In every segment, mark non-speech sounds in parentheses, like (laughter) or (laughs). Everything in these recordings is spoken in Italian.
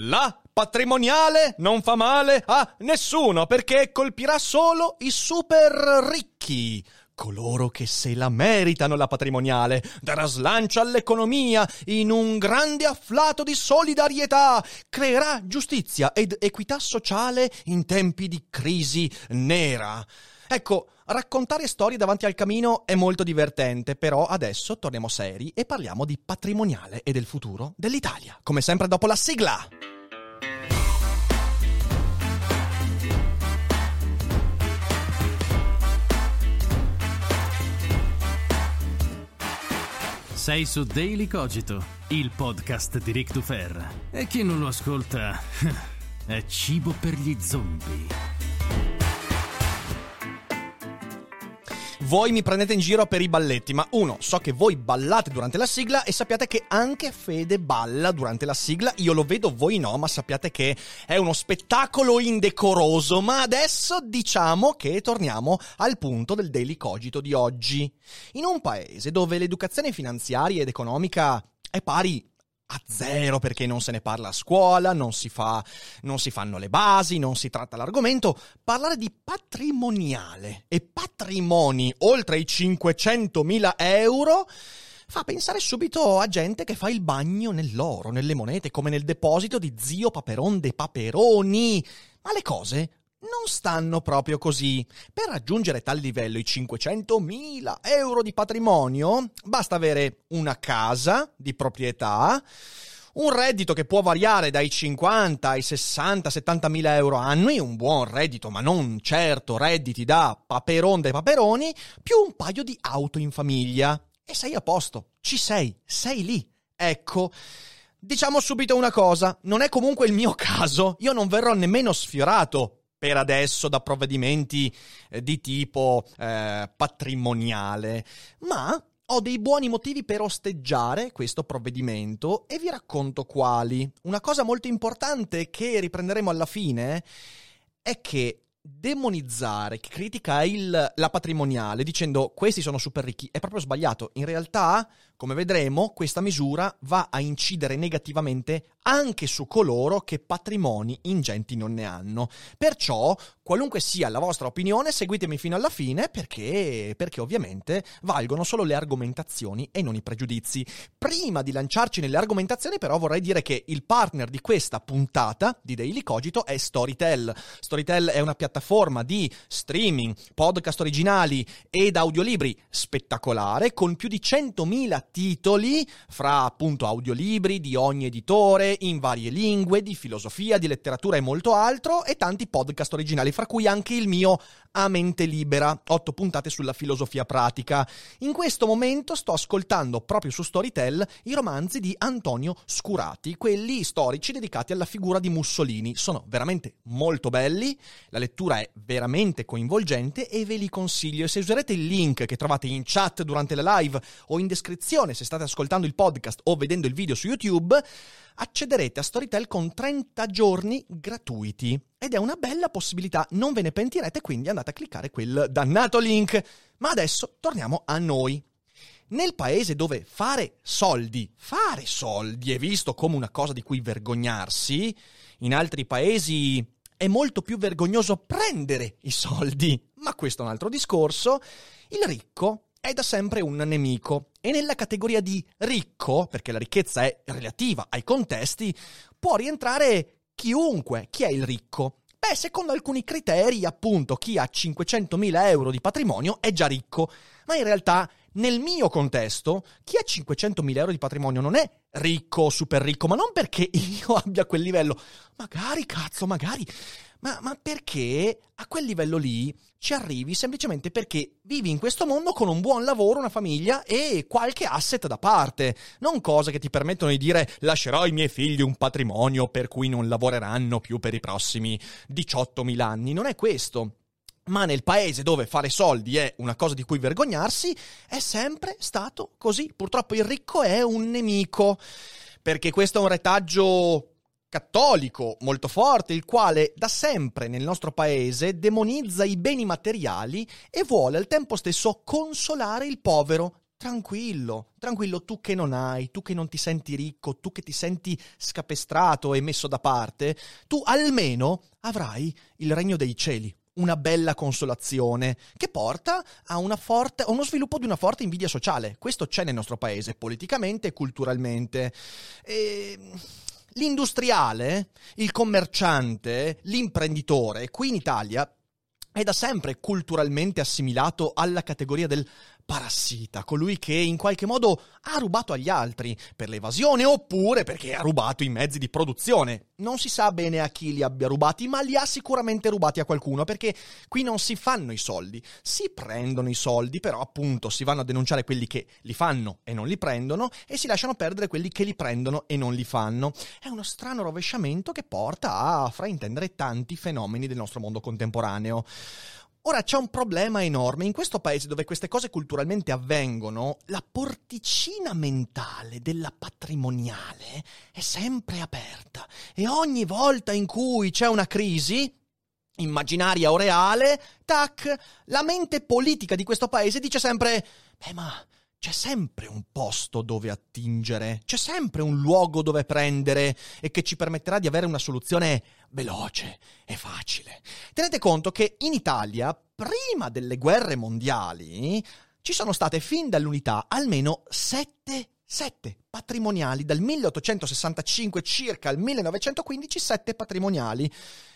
La patrimoniale non fa male a nessuno perché colpirà solo i super ricchi. Coloro che se la meritano la patrimoniale darà slancio all'economia in un grande afflato di solidarietà, creerà giustizia ed equità sociale in tempi di crisi nera. Ecco, raccontare storie davanti al camino è molto divertente, però adesso torniamo seri e parliamo di patrimoniale e del futuro dell'Italia, come sempre dopo la sigla. Sei su Daily Cogito, il podcast di Rick Dufer. E chi non lo ascolta (laughs) è cibo per gli zombie. Voi mi prendete in giro per i balletti, ma uno, so che voi ballate durante la sigla e sappiate che anche Fede balla durante la sigla. Io lo vedo, voi no, ma sappiate che è uno spettacolo indecoroso. Ma adesso diciamo che torniamo al punto del Daily Cogito di oggi. In un paese dove l'educazione finanziaria ed economica è pari a zero perché non se ne parla a scuola, non si, fa, non si fanno le basi, non si tratta l'argomento. Parlare di patrimoniale e patrimoni oltre i 500.000 euro fa pensare subito a gente che fa il bagno nell'oro, nelle monete, come nel deposito di zio Paperon de Paperoni. Ma le cose non stanno proprio così. Per raggiungere tal livello, i 500.000 euro di patrimonio, basta avere una casa di proprietà, un reddito che può variare dai 50 ai 60, 70 mila euro annui, un buon reddito, ma non certo redditi da paperon dei paperoni, più un paio di auto in famiglia. E sei a posto, ci sei, sei lì. Ecco. Diciamo subito una cosa, non è comunque il mio (laughs) caso, io non verrò nemmeno sfiorato per adesso da provvedimenti eh, di tipo eh, patrimoniale, ma ho dei buoni motivi per osteggiare questo provvedimento e vi racconto quali. Una cosa molto importante che riprenderemo alla fine è che demonizzare chi critica il, la patrimoniale dicendo questi sono super ricchi è proprio sbagliato. In realtà, come vedremo, questa misura va a incidere negativamente anche su coloro che patrimoni ingenti non ne hanno. Perciò, qualunque sia la vostra opinione, seguitemi fino alla fine perché, perché ovviamente valgono solo le argomentazioni e non i pregiudizi. Prima di lanciarci nelle argomentazioni, però, vorrei dire che il partner di questa puntata di Daily Cogito è Storytel. Storytel è una piattaforma di streaming, podcast originali ed audiolibri spettacolare con più di 100.000 titoli fra appunto audiolibri di ogni editore in varie lingue, di filosofia, di letteratura e molto altro, e tanti podcast originali, fra cui anche il mio A Mente Libera, otto puntate sulla filosofia pratica. In questo momento sto ascoltando proprio su Storytel i romanzi di Antonio Scurati, quelli storici dedicati alla figura di Mussolini. Sono veramente molto belli, la lettura è veramente coinvolgente e ve li consiglio. E se userete il link che trovate in chat durante la live o in descrizione se state ascoltando il podcast o vedendo il video su YouTube, accederete a Storytel con 30 giorni gratuiti. Ed è una bella possibilità, non ve ne pentirete, quindi andate a cliccare quel dannato link. Ma adesso torniamo a noi. Nel paese dove fare soldi, fare soldi è visto come una cosa di cui vergognarsi, in altri paesi è molto più vergognoso prendere i soldi. Ma questo è un altro discorso. Il ricco è da sempre un nemico e nella categoria di ricco, perché la ricchezza è relativa ai contesti, può rientrare chiunque. Chi è il ricco? Beh, secondo alcuni criteri, appunto, chi ha 500.000 euro di patrimonio è già ricco, ma in realtà nel mio contesto, chi ha 500.000 euro di patrimonio non è ricco o super ricco, ma non perché (laughs) io abbia quel livello. Magari, cazzo, magari. Ma, ma, perché a quel livello lì ci arrivi semplicemente perché vivi in questo mondo con un buon lavoro, una famiglia e qualche asset da parte, non cose che ti permettono di dire lascerò ai miei figli un patrimonio per cui non lavoreranno più per i prossimi 18.000 anni, non è questo ma nel paese dove fare soldi è una cosa di cui vergognarsi, è sempre stato così. Purtroppo il ricco è un nemico, perché questo è un retaggio cattolico molto forte, il quale da sempre nel nostro paese demonizza i beni materiali e vuole al tempo stesso consolare il povero. Tranquillo, tranquillo, tu che non hai, tu che non ti senti ricco, tu che ti senti scapestrato e messo da parte, tu almeno avrai il regno dei cieli una bella consolazione che porta a, forte, a, uno sviluppo di una forte invidia sociale. Questo c'è nel nostro paese, politicamente e culturalmente. E... L'industriale, il commerciante, l'imprenditore, qui in Italia è da sempre culturalmente assimilato alla categoria del parassita, colui che in qualche modo ha rubato agli altri per l'evasione oppure perché ha rubato i mezzi di produzione. Non si sa bene a chi li abbia rubati, ma li ha sicuramente rubati a qualcuno perché qui non si fanno i soldi, si prendono i soldi, però appunto si vanno a denunciare quelli che li fanno e non li prendono e si lasciano perdere quelli che li prendono e non li fanno. È uno strano rovesciamento che porta a fraintendere tanti fenomeni del nostro mondo contemporaneo. Ora c'è un problema enorme. In questo paese dove queste cose culturalmente avvengono, la porticina mentale della patrimoniale è sempre aperta. E ogni volta in cui c'è una crisi, immaginaria o reale, tac, la mente politica di questo paese dice sempre: Beh, ma c'è sempre un posto dove attingere, c'è sempre un luogo dove prendere e che ci permetterà di avere una soluzione veloce e facile. Tenete conto che in Italia, prima delle guerre mondiali, ci sono state fin dall'unità almeno sette sette patrimoniali dal 1865 circa al 1915 sette patrimoniali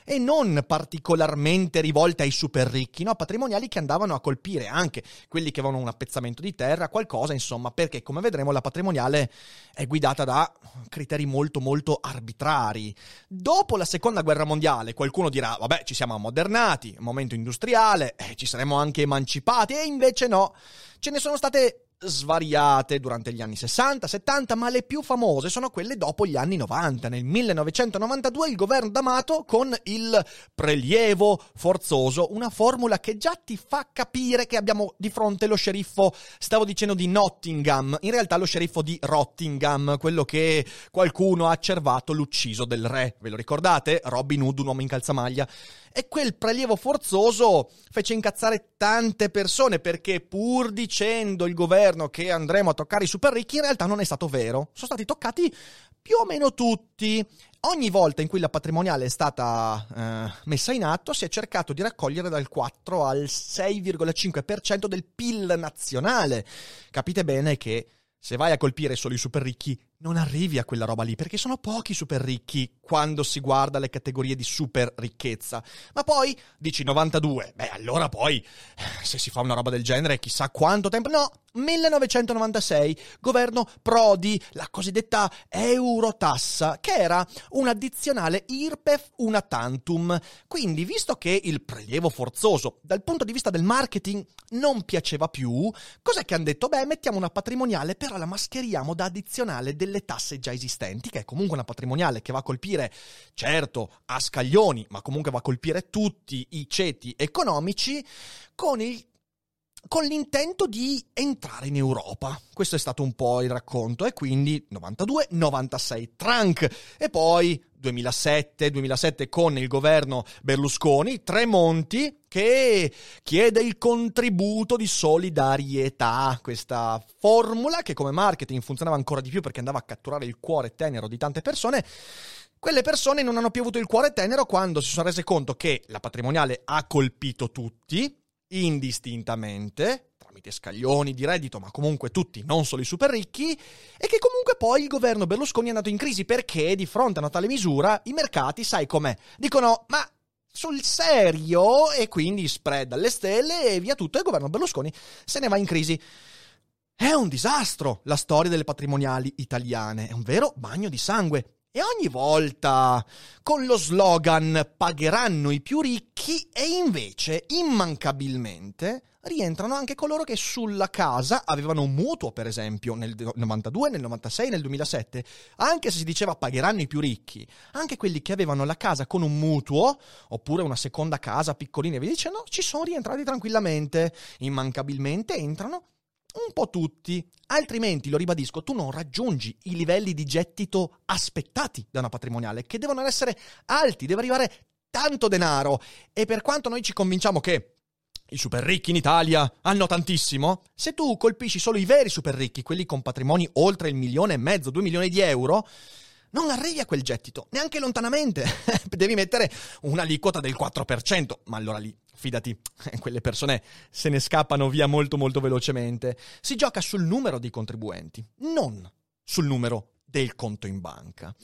e non particolarmente rivolte ai super ricchi, no? patrimoniali che andavano a colpire anche quelli che avevano un appezzamento di terra, qualcosa insomma, perché come vedremo la patrimoniale è guidata da criteri molto molto arbitrari. Dopo la seconda guerra mondiale qualcuno dirà vabbè ci siamo ammodernati, momento industriale, eh, ci saremmo anche emancipati e invece no, ce ne sono state svariate durante gli anni 60, 70, ma le più famose sono quelle dopo gli anni 90. Nel 1992 il governo D'Amato con il prelievo forzoso, una formula che già ti fa capire che abbiamo di fronte lo sceriffo, stavo dicendo di Nottingham, in realtà lo sceriffo di Rottingham, quello che qualcuno ha cervato l'ucciso del re. Ve lo ricordate? Robin Hood, un uomo in calzamaglia. E quel prelievo forzoso fece incazzare tante persone perché pur dicendo il governo che andremo a toccare i super ricchi, in realtà non è stato vero. Sono stati toccati più o meno tutti. Ogni volta in cui la patrimoniale è stata eh, messa in atto si è cercato di raccogliere dal 4 al 6,5% del PIL nazionale. Capite bene che se vai a colpire solo i super ricchi non arrivi a quella roba lì, perché sono pochi super ricchi quando si guarda le categorie di super ricchezza. Ma poi dici 92, beh allora poi se si fa una roba del genere chissà quanto tempo... No, 1996, governo Prodi, la cosiddetta Eurotassa, che era un'addizionale IRPEF una tantum. Quindi, visto che il prelievo forzoso dal punto di vista del marketing non piaceva più, cos'è che hanno detto? Beh, mettiamo una patrimoniale, però la mascheriamo da addizionale del delle tasse già esistenti, che è comunque una patrimoniale che va a colpire, certo, a scaglioni, ma comunque va a colpire tutti i ceti economici, con il con l'intento di entrare in Europa. Questo è stato un po' il racconto e quindi 92, 96 Trunk e poi 2007, 2007 con il governo Berlusconi, Tremonti che chiede il contributo di solidarietà, questa formula che come marketing funzionava ancora di più perché andava a catturare il cuore tenero di tante persone. Quelle persone non hanno più avuto il cuore tenero quando si sono rese conto che la patrimoniale ha colpito tutti, indistintamente, tramite scaglioni di reddito, ma comunque tutti, non solo i super ricchi, e che comunque poi il governo Berlusconi è andato in crisi perché di fronte a una tale misura i mercati, sai com'è, dicono ma sul serio e quindi spread alle stelle e via tutto e il governo Berlusconi se ne va in crisi. È un disastro la storia delle patrimoniali italiane, è un vero bagno di sangue. E ogni volta con lo slogan pagheranno i più ricchi e invece immancabilmente rientrano anche coloro che sulla casa avevano un mutuo, per esempio, nel 92, nel 96, nel 2007. Anche se si diceva pagheranno i più ricchi, anche quelli che avevano la casa con un mutuo, oppure una seconda casa piccolina e vi dicendo, ci sono rientrati tranquillamente. Immancabilmente entrano un po' tutti, altrimenti, lo ribadisco, tu non raggiungi i livelli di gettito aspettati da una patrimoniale, che devono essere alti, deve arrivare tanto denaro. E per quanto noi ci convinciamo che i super ricchi in Italia hanno tantissimo, se tu colpisci solo i veri super ricchi, quelli con patrimoni oltre il milione e mezzo, due milioni di euro, non arrivi a quel gettito, neanche lontanamente. (laughs) Devi mettere un'aliquota del 4%, ma allora lì fidati, (laughs) quelle persone se ne scappano via molto molto velocemente. Si gioca sul numero dei contribuenti, non sul numero del conto in banca.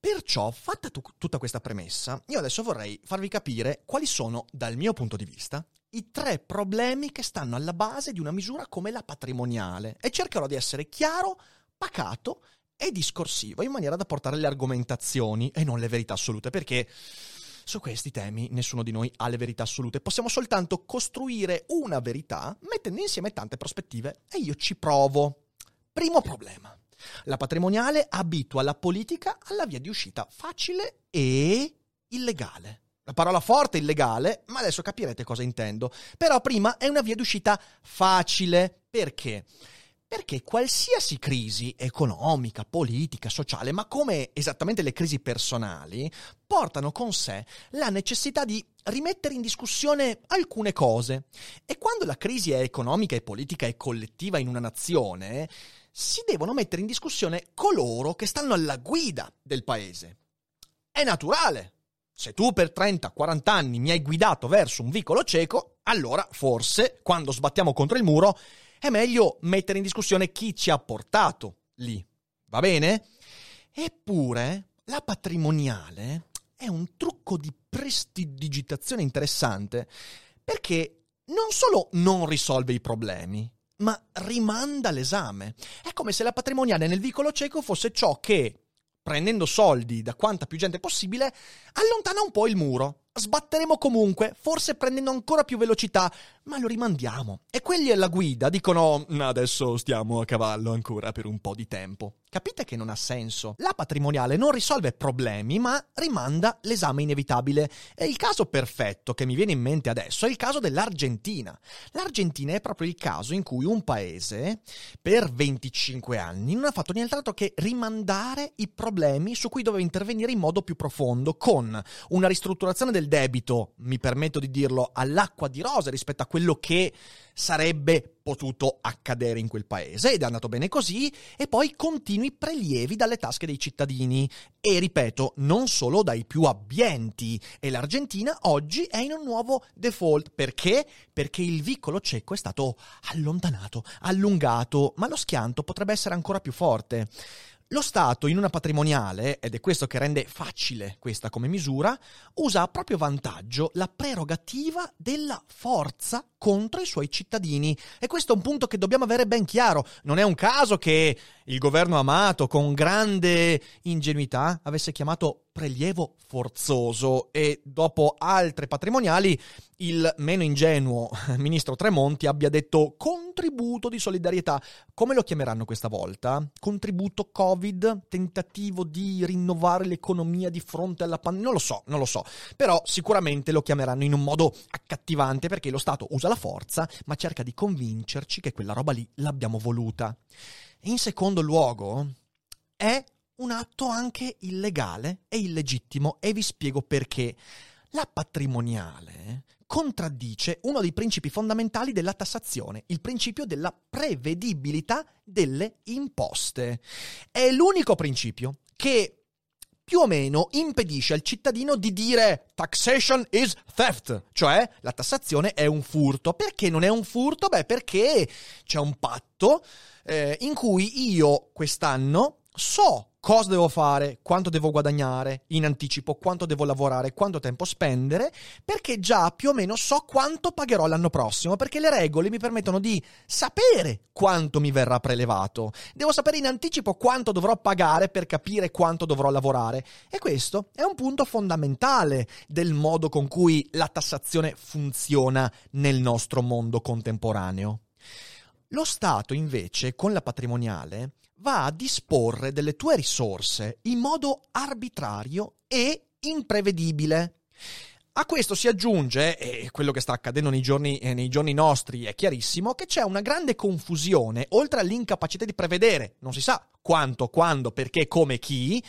Perciò, fatta tu- tutta questa premessa, io adesso vorrei farvi capire quali sono, dal mio punto di vista, i tre problemi che stanno alla base di una misura come la patrimoniale e cercherò di essere chiaro, pacato e discorsivo in maniera da portare le argomentazioni e non le verità assolute, perché su questi temi nessuno di noi ha le verità assolute, possiamo soltanto costruire una verità mettendo insieme tante prospettive e io ci provo. Primo problema. La patrimoniale abitua la politica alla via di uscita facile e illegale. La parola forte è illegale, ma adesso capirete cosa intendo. Però prima è una via di uscita facile. Perché? Perché qualsiasi crisi economica, politica, sociale, ma come esattamente le crisi personali, portano con sé la necessità di rimettere in discussione alcune cose. E quando la crisi è economica e politica e collettiva in una nazione, si devono mettere in discussione coloro che stanno alla guida del paese. È naturale. Se tu per 30-40 anni mi hai guidato verso un vicolo cieco, allora forse, quando sbattiamo contro il muro, è meglio mettere in discussione chi ci ha portato lì. Va bene? Eppure la patrimoniale è un trucco di prestidigitazione interessante perché non solo non risolve i problemi, ma rimanda l'esame. È come se la patrimoniale nel vicolo cieco fosse ciò che, prendendo soldi da quanta più gente possibile, allontana un po' il muro. Sbatteremo comunque, forse prendendo ancora più velocità, ma lo rimandiamo. E quelli alla guida dicono: Adesso stiamo a cavallo ancora per un po' di tempo. Capite che non ha senso? La patrimoniale non risolve problemi, ma rimanda l'esame inevitabile. E il caso perfetto che mi viene in mente adesso è il caso dell'Argentina. L'Argentina è proprio il caso in cui un paese, per 25 anni, non ha fatto nient'altro che rimandare i problemi su cui doveva intervenire in modo più profondo, con una ristrutturazione del debito, mi permetto di dirlo, all'acqua di rosa rispetto a quello che sarebbe potuto accadere in quel paese ed è andato bene così e poi continui prelievi dalle tasche dei cittadini e ripeto non solo dai più abbienti e l'Argentina oggi è in un nuovo default perché? Perché il vicolo cieco è stato allontanato, allungato ma lo schianto potrebbe essere ancora più forte. Lo Stato in una patrimoniale, ed è questo che rende facile questa come misura, usa a proprio vantaggio la prerogativa della forza contro i suoi cittadini. E questo è un punto che dobbiamo avere ben chiaro. Non è un caso che il governo Amato, con grande ingenuità, avesse chiamato prelievo forzoso e dopo altre patrimoniali il meno ingenuo (laughs) ministro Tremonti abbia detto contributo di solidarietà. Come lo chiameranno questa volta? Contributo Covid? Tentativo di rinnovare l'economia di fronte alla pandemia? Non lo so, non lo so. Però sicuramente lo chiameranno in un modo accattivante perché lo Stato usa la forza ma cerca di convincerci che quella roba lì l'abbiamo voluta. In secondo luogo, è un atto anche illegale e illegittimo e vi spiego perché. La patrimoniale contraddice uno dei principi fondamentali della tassazione, il principio della prevedibilità delle imposte. È l'unico principio che più o meno impedisce al cittadino di dire taxation is theft, cioè la tassazione è un furto. Perché non è un furto? Beh, perché c'è un patto eh, in cui io quest'anno so cosa devo fare, quanto devo guadagnare in anticipo, quanto devo lavorare, quanto tempo spendere, perché già più o meno so quanto pagherò l'anno prossimo, perché le regole mi permettono di sapere quanto mi verrà prelevato. Devo sapere in anticipo quanto dovrò pagare per capire quanto dovrò lavorare. E questo è un punto fondamentale del modo con cui la tassazione funziona nel nostro mondo contemporaneo. Lo Stato invece, con la patrimoniale, va a disporre delle tue risorse in modo arbitrario e imprevedibile. A questo si aggiunge, e quello che sta accadendo nei giorni, eh, nei giorni, nostri è chiarissimo, che c'è una grande confusione, oltre all'incapacità di prevedere, non si sa quanto, quando, perché, come, chi,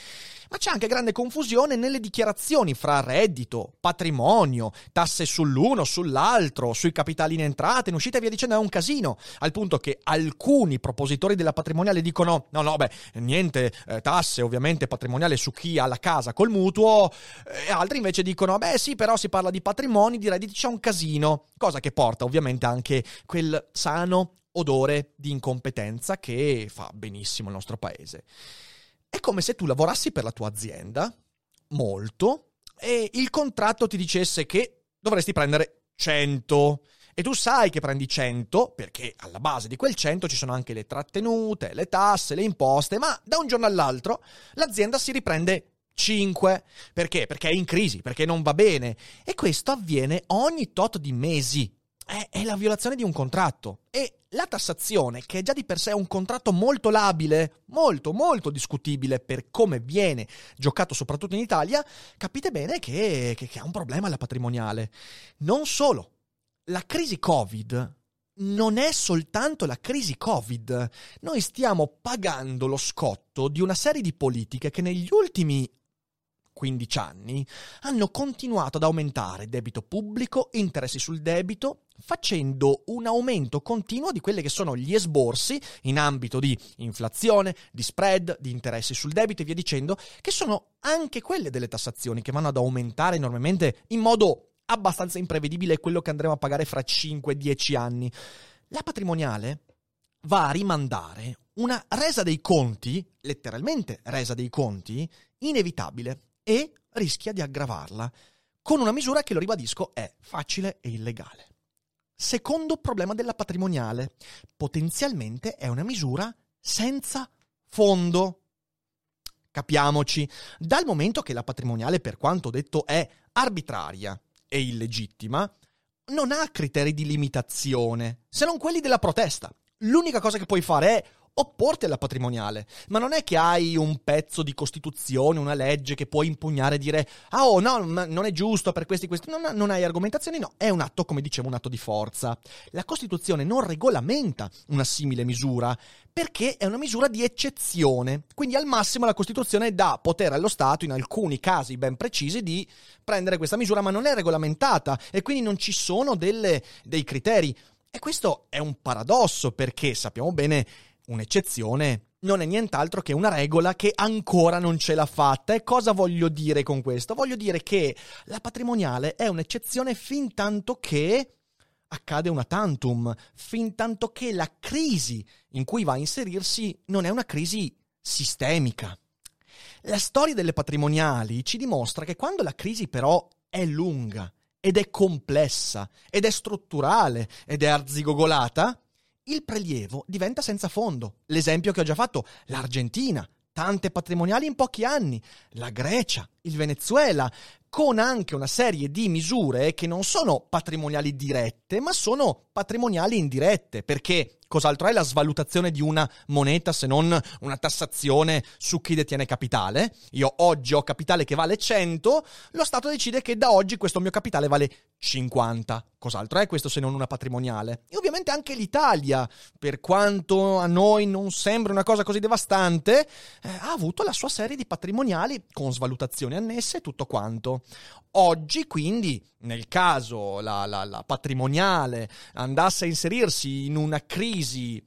ma c'è anche grande confusione nelle dichiarazioni fra reddito, patrimonio, tasse sull'uno, sull'altro, sui capitali in entrata, in uscita e via dicendo, è un casino, al punto che alcuni propositori della patrimoniale dicono no, no, beh, niente eh, tasse ovviamente patrimoniale su chi ha la casa col mutuo, e altri invece dicono, beh sì, però si parla di patrimoni, di redditi, c'è un casino, cosa che porta ovviamente anche quel sano odore di incompetenza che fa benissimo il nostro paese. È come se tu lavorassi per la tua azienda, molto, e il contratto ti dicesse che dovresti prendere 100. E tu sai che prendi 100 perché alla base di quel 100 ci sono anche le trattenute, le tasse, le imposte, ma da un giorno all'altro l'azienda si riprende 5. Perché? Perché è in crisi, perché non va bene. E questo avviene ogni tot di mesi. È, è la violazione di un contratto. E la tassazione, che già di per sé è un contratto molto labile, molto molto discutibile per come viene giocato soprattutto in Italia, capite bene che, che, che ha un problema la patrimoniale. Non solo, la crisi Covid non è soltanto la crisi Covid. Noi stiamo pagando lo scotto di una serie di politiche che negli ultimi 15 anni hanno continuato ad aumentare debito pubblico, interessi sul debito, facendo un aumento continuo di quelli che sono gli esborsi in ambito di inflazione, di spread, di interessi sul debito e via dicendo, che sono anche quelle delle tassazioni che vanno ad aumentare enormemente in modo abbastanza imprevedibile quello che andremo a pagare fra 5-10 anni. La patrimoniale va a rimandare una resa dei conti, letteralmente resa dei conti, inevitabile e rischia di aggravarla, con una misura che, lo ribadisco, è facile e illegale. Secondo problema della patrimoniale, potenzialmente è una misura senza fondo. Capiamoci, dal momento che la patrimoniale, per quanto detto, è arbitraria e illegittima, non ha criteri di limitazione, se non quelli della protesta. L'unica cosa che puoi fare è opporti alla patrimoniale. Ma non è che hai un pezzo di Costituzione, una legge che puoi impugnare e dire ah oh no, non è giusto per questi questi. Non, non hai argomentazioni, no. È un atto, come dicevo, un atto di forza. La Costituzione non regolamenta una simile misura perché è una misura di eccezione. Quindi al massimo la Costituzione dà potere allo Stato, in alcuni casi ben precisi, di prendere questa misura, ma non è regolamentata e quindi non ci sono delle, dei criteri. E questo è un paradosso perché sappiamo bene un'eccezione non è nient'altro che una regola che ancora non ce l'ha fatta. E cosa voglio dire con questo? Voglio dire che la patrimoniale è un'eccezione fin tanto che accade una tantum, fin tanto che la crisi in cui va a inserirsi non è una crisi sistemica. La storia delle patrimoniali ci dimostra che quando la crisi però è lunga ed è complessa ed è strutturale ed è arzigogolata, il prelievo diventa senza fondo. L'esempio che ho già fatto, l'Argentina, tante patrimoniali in pochi anni, la Grecia, il Venezuela, con anche una serie di misure che non sono patrimoniali dirette, ma sono patrimoniali indirette, perché Cos'altro è la svalutazione di una moneta se non una tassazione su chi detiene capitale? Io oggi ho capitale che vale 100, lo Stato decide che da oggi questo mio capitale vale 50. Cos'altro è questo se non una patrimoniale? E ovviamente anche l'Italia, per quanto a noi non sembra una cosa così devastante, eh, ha avuto la sua serie di patrimoniali con svalutazioni annesse e tutto quanto. Oggi, quindi, nel caso la, la, la patrimoniale andasse a inserirsi in una crisi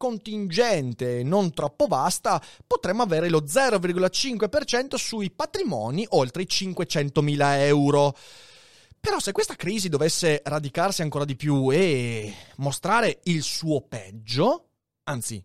contingente non troppo vasta, potremmo avere lo 0,5% sui patrimoni oltre i 500.000 euro. Però se questa crisi dovesse radicarsi ancora di più e mostrare il suo peggio, anzi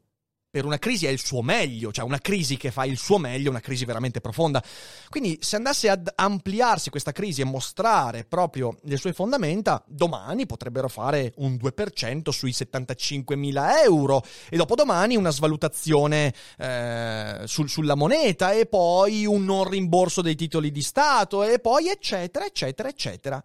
per una crisi è il suo meglio, cioè una crisi che fa il suo meglio, una crisi veramente profonda. Quindi se andasse ad ampliarsi questa crisi e mostrare proprio le sue fondamenta, domani potrebbero fare un 2% sui 75 mila euro e dopodomani una svalutazione eh, sul, sulla moneta e poi un non rimborso dei titoli di Stato e poi eccetera, eccetera, eccetera.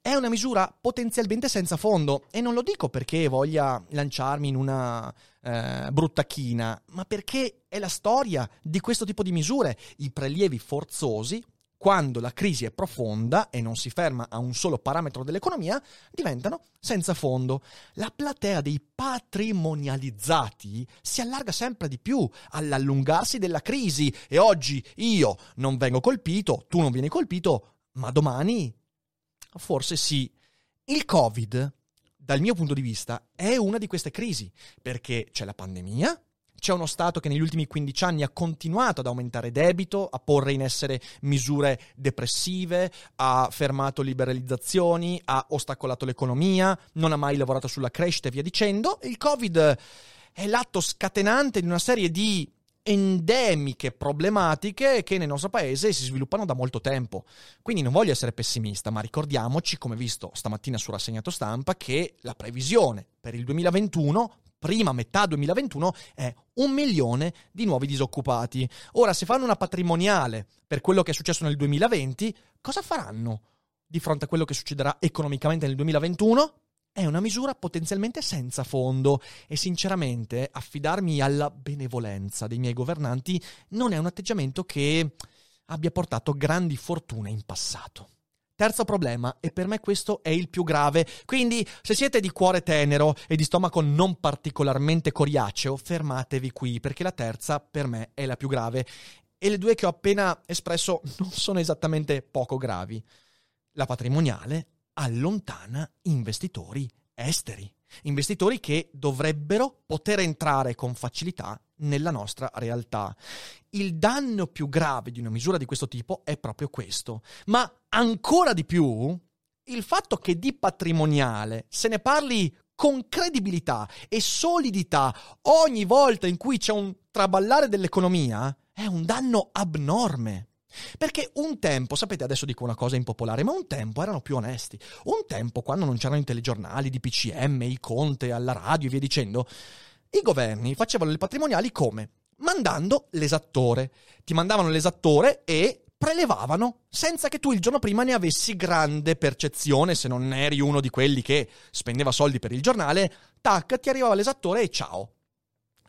È una misura potenzialmente senza fondo e non lo dico perché voglia lanciarmi in una eh, brutta china, ma perché è la storia di questo tipo di misure, i prelievi forzosi quando la crisi è profonda e non si ferma a un solo parametro dell'economia, diventano senza fondo. La platea dei patrimonializzati si allarga sempre di più all'allungarsi della crisi e oggi io non vengo colpito, tu non vieni colpito, ma domani Forse sì. Il Covid, dal mio punto di vista, è una di queste crisi, perché c'è la pandemia, c'è uno Stato che negli ultimi 15 anni ha continuato ad aumentare debito, a porre in essere misure depressive, ha fermato liberalizzazioni, ha ostacolato l'economia, non ha mai lavorato sulla crescita e via dicendo. Il Covid è l'atto scatenante di una serie di endemiche problematiche che nel nostro paese si sviluppano da molto tempo. Quindi non voglio essere pessimista, ma ricordiamoci, come visto stamattina su rassegnato stampa, che la previsione per il 2021 prima metà 2021 è un milione di nuovi disoccupati. Ora, se fanno una patrimoniale per quello che è successo nel 2020, cosa faranno di fronte a quello che succederà economicamente nel 2021? È una misura potenzialmente senza fondo e sinceramente affidarmi alla benevolenza dei miei governanti non è un atteggiamento che abbia portato grandi fortune in passato. Terzo problema, e per me questo è il più grave, quindi se siete di cuore tenero e di stomaco non particolarmente coriaceo, fermatevi qui, perché la terza per me è la più grave e le due che ho appena espresso non sono esattamente poco gravi. La patrimoniale allontana investitori esteri, investitori che dovrebbero poter entrare con facilità nella nostra realtà. Il danno più grave di una misura di questo tipo è proprio questo, ma ancora di più il fatto che di patrimoniale se ne parli con credibilità e solidità ogni volta in cui c'è un traballare dell'economia è un danno abnorme. Perché un tempo, sapete, adesso dico una cosa impopolare, ma un tempo erano più onesti. Un tempo, quando non c'erano i telegiornali, di PCM, i Conte, alla radio e via dicendo, i governi facevano le patrimoniali come? Mandando l'esattore. Ti mandavano l'esattore e prelevavano senza che tu il giorno prima ne avessi grande percezione, se non eri uno di quelli che spendeva soldi per il giornale, tac, ti arrivava l'esattore e ciao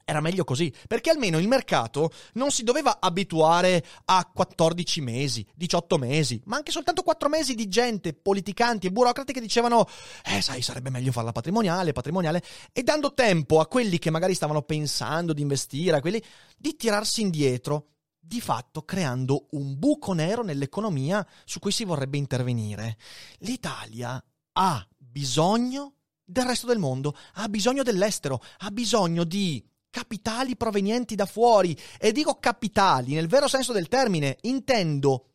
era meglio così, perché almeno il mercato non si doveva abituare a 14 mesi, 18 mesi, ma anche soltanto 4 mesi di gente, politicanti e burocrati che dicevano eh sai sarebbe meglio farla patrimoniale, patrimoniale, e dando tempo a quelli che magari stavano pensando di investire, a quelli di tirarsi indietro, di fatto creando un buco nero nell'economia su cui si vorrebbe intervenire. L'Italia ha bisogno del resto del mondo, ha bisogno dell'estero, ha bisogno di capitali provenienti da fuori. E dico capitali nel vero senso del termine, intendo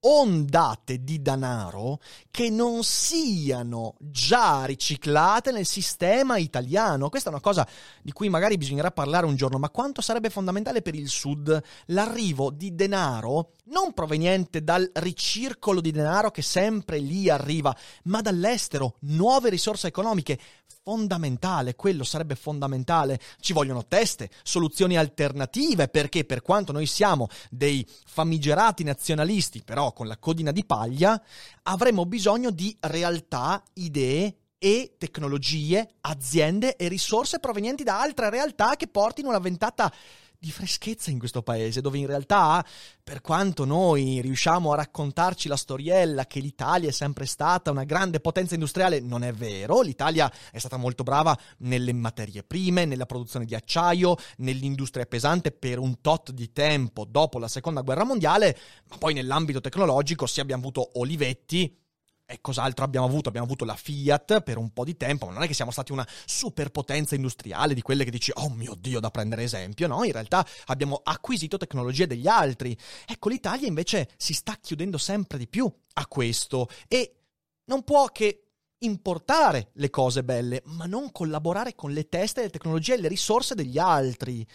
ondate di denaro che non siano già riciclate nel sistema italiano. Questa è una cosa di cui magari bisognerà parlare un giorno, ma quanto sarebbe fondamentale per il Sud l'arrivo di denaro non proveniente dal ricircolo di denaro che sempre lì arriva, ma dall'estero, nuove risorse economiche. Fondamentale, quello sarebbe fondamentale. Ci vogliono teste, soluzioni alternative, perché per quanto noi siamo dei famigerati nazionalisti, però con la codina di paglia, avremo bisogno di realtà, idee e tecnologie, aziende e risorse provenienti da altre realtà che portino una ventata di freschezza in questo paese, dove in realtà, per quanto noi riusciamo a raccontarci la storiella che l'Italia è sempre stata una grande potenza industriale, non è vero. L'Italia è stata molto brava nelle materie prime, nella produzione di acciaio, nell'industria pesante per un tot di tempo dopo la seconda guerra mondiale, ma poi nell'ambito tecnologico sì abbiamo avuto Olivetti, e cos'altro abbiamo avuto? Abbiamo avuto la Fiat per un po' di tempo, ma non è che siamo stati una superpotenza industriale di quelle che dici, oh mio Dio, da prendere esempio, no? In realtà abbiamo acquisito tecnologie degli altri. Ecco, l'Italia invece si sta chiudendo sempre di più a questo e non può che importare le cose belle, ma non collaborare con le teste, le tecnologie e le risorse degli altri.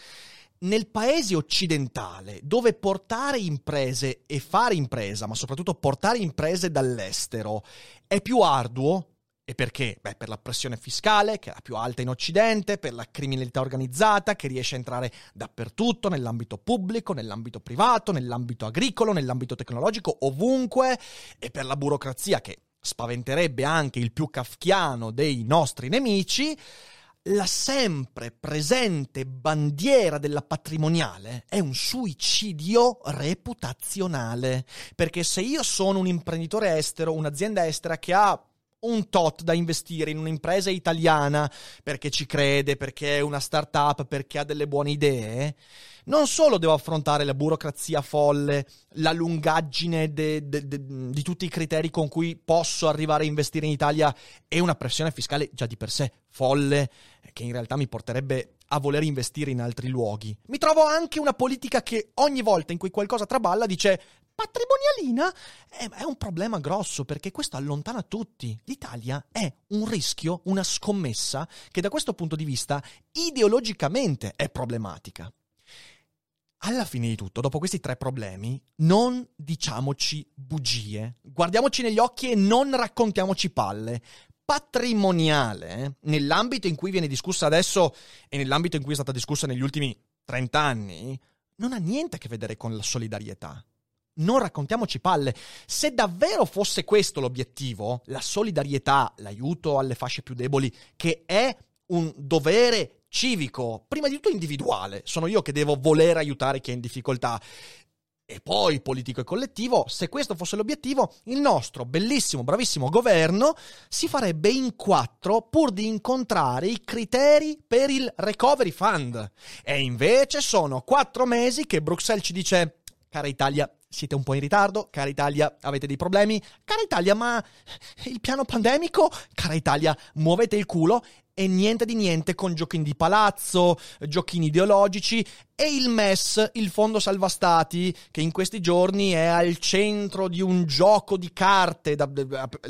Nel paese occidentale, dove portare imprese e fare impresa, ma soprattutto portare imprese dall'estero, è più arduo, e perché? Beh, per la pressione fiscale, che è la più alta in Occidente, per la criminalità organizzata, che riesce a entrare dappertutto, nell'ambito pubblico, nell'ambito privato, nell'ambito agricolo, nell'ambito tecnologico, ovunque, e per la burocrazia, che spaventerebbe anche il più kafkiano dei nostri nemici, la sempre presente bandiera della patrimoniale è un suicidio reputazionale. Perché se io sono un imprenditore estero, un'azienda estera che ha un tot da investire in un'impresa italiana perché ci crede, perché è una startup, perché ha delle buone idee, non solo devo affrontare la burocrazia folle, la lungaggine de, de, de, di tutti i criteri con cui posso arrivare a investire in Italia e una pressione fiscale già di per sé folle, che in realtà mi porterebbe a voler investire in altri luoghi. Mi trovo anche una politica che ogni volta in cui qualcosa traballa dice patrimonialina è, un problema grosso perché questo allontana tutti. L'Italia è un rischio, una scommessa che da questo punto di vista ideologicamente è problematica. Alla fine di tutto, dopo questi tre problemi, non diciamoci bugie, guardiamoci negli occhi e non raccontiamoci palle. Patrimoniale, eh, nell'ambito in cui viene discussa adesso e nell'ambito in cui è stata discussa negli ultimi 30 anni, non ha niente a che vedere con la solidarietà. Non raccontiamoci palle. Se davvero fosse questo l'obiettivo, la solidarietà, l'aiuto alle fasce più deboli, che è un dovere civico, prima di tutto individuale, sono io che devo voler aiutare chi è in difficoltà. E poi politico e collettivo, se questo fosse l'obiettivo, il nostro bellissimo, bravissimo governo si farebbe in quattro pur di incontrare i criteri per il Recovery Fund. E invece sono quattro mesi che Bruxelles ci dice, cara Italia, siete un po' in ritardo, cara Italia, avete dei problemi, cara Italia, ma il piano pandemico, cara Italia, muovete il culo e niente di niente con giochini di palazzo, giochini ideologici e il MES, il Fondo Salva Stati, che in questi giorni è al centro di un gioco di carte, da,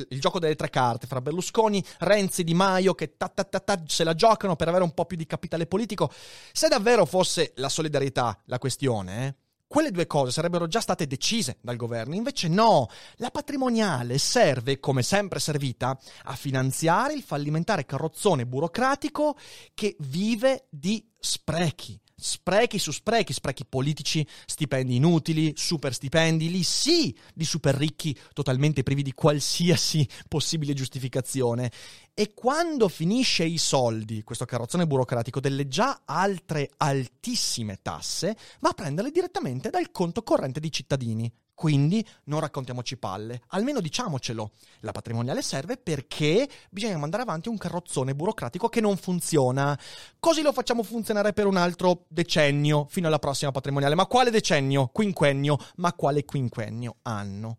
il gioco delle tre carte fra Berlusconi, Renzi Di Maio che ta, ta, ta, ta, se la giocano per avere un po' più di capitale politico. Se davvero fosse la solidarietà la questione, eh, quelle due cose sarebbero già state decise dal governo, invece no, la patrimoniale serve, come sempre servita, a finanziare il fallimentare carrozzone burocratico che vive di sprechi sprechi su sprechi, sprechi politici, stipendi inutili, super stipendi, lì sì, di super ricchi totalmente privi di qualsiasi (laughs) possibile giustificazione. E quando finisce i soldi, questo carrozzone burocratico, delle già altre altissime tasse, va a prenderle direttamente dal conto corrente dei cittadini. Quindi non raccontiamoci palle, almeno diciamocelo. La patrimoniale serve perché bisogna mandare avanti un carrozzone burocratico che non funziona. Così lo facciamo funzionare per un altro decennio, fino alla prossima patrimoniale. Ma quale decennio? Quinquennio. Ma quale quinquennio? Anno.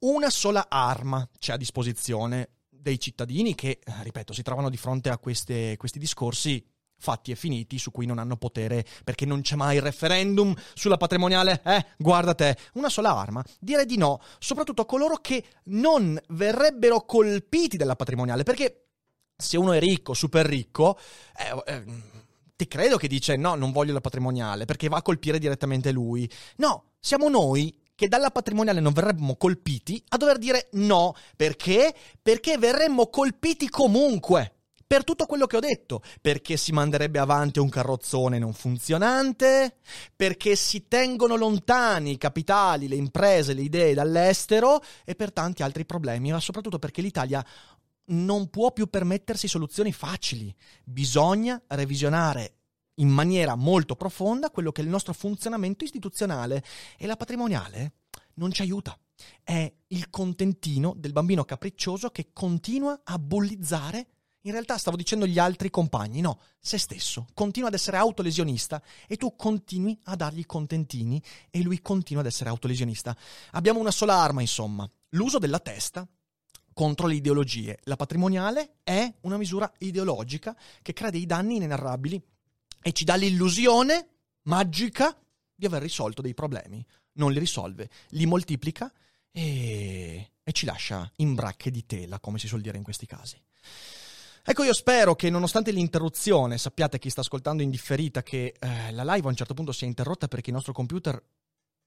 Una sola arma c'è a disposizione dei cittadini che, ripeto, si trovano di fronte a queste, questi discorsi fatti e finiti su cui non hanno potere perché non c'è mai referendum sulla patrimoniale. Eh, guarda te, una sola arma. Dire di no, soprattutto a coloro che non verrebbero colpiti dalla patrimoniale, perché se uno è ricco, super ricco, eh, eh, ti credo che dice no, non voglio la patrimoniale perché va a colpire direttamente lui. No, siamo noi che dalla patrimoniale non verremmo colpiti a dover dire no. Perché? Perché verremmo colpiti comunque per tutto quello che ho detto, perché si manderebbe avanti un carrozzone non funzionante, perché si tengono lontani i capitali, le imprese, le idee dall'estero e per tanti altri problemi, ma soprattutto perché l'Italia non può più permettersi soluzioni facili. Bisogna revisionare in maniera molto profonda quello che è il nostro funzionamento istituzionale e la patrimoniale non ci aiuta. È il contentino del bambino capriccioso che continua a bullizzare in realtà stavo dicendo gli altri compagni, no, se stesso. Continua ad essere autolesionista e tu continui a dargli contentini e lui continua ad essere autolesionista. Abbiamo una sola arma, insomma, l'uso della testa contro le ideologie. La patrimoniale è una misura ideologica che crea dei danni inenarrabili e ci dà l'illusione magica di aver risolto dei problemi. Non li risolve, li moltiplica e e ci lascia in bracche di tela, come si suol dire in questi casi. Ecco, io spero che nonostante l'interruzione, sappiate chi sta ascoltando in differita che eh, la live a un certo punto sia interrotta perché il nostro computer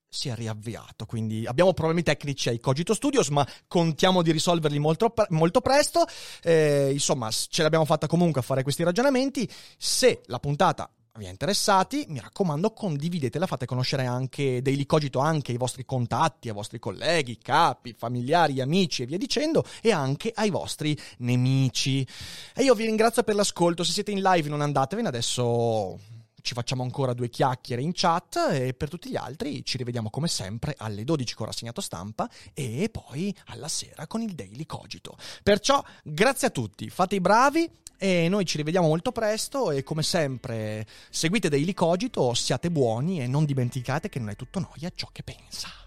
si è riavviato, quindi abbiamo problemi tecnici ai Cogito Studios, ma contiamo di risolverli molto, molto presto. Eh, insomma, ce l'abbiamo fatta comunque a fare questi ragionamenti. Se la puntata vi è interessati, mi raccomando, condividetela, fate conoscere anche Daily Cogito anche ai vostri contatti, ai vostri colleghi, capi, familiari, amici e via dicendo, e anche ai vostri nemici. E io vi ringrazio per l'ascolto, se siete in live non andatevene, adesso ci facciamo ancora due chiacchiere in chat e per tutti gli altri ci rivediamo come sempre alle 12 con rassegnato stampa e poi alla sera con il Daily Cogito. Perciò grazie a tutti, fate i bravi e noi ci rivediamo molto presto e come sempre seguite Daily Cogito, siate buoni e non dimenticate che non è tutto noia ciò che pensa.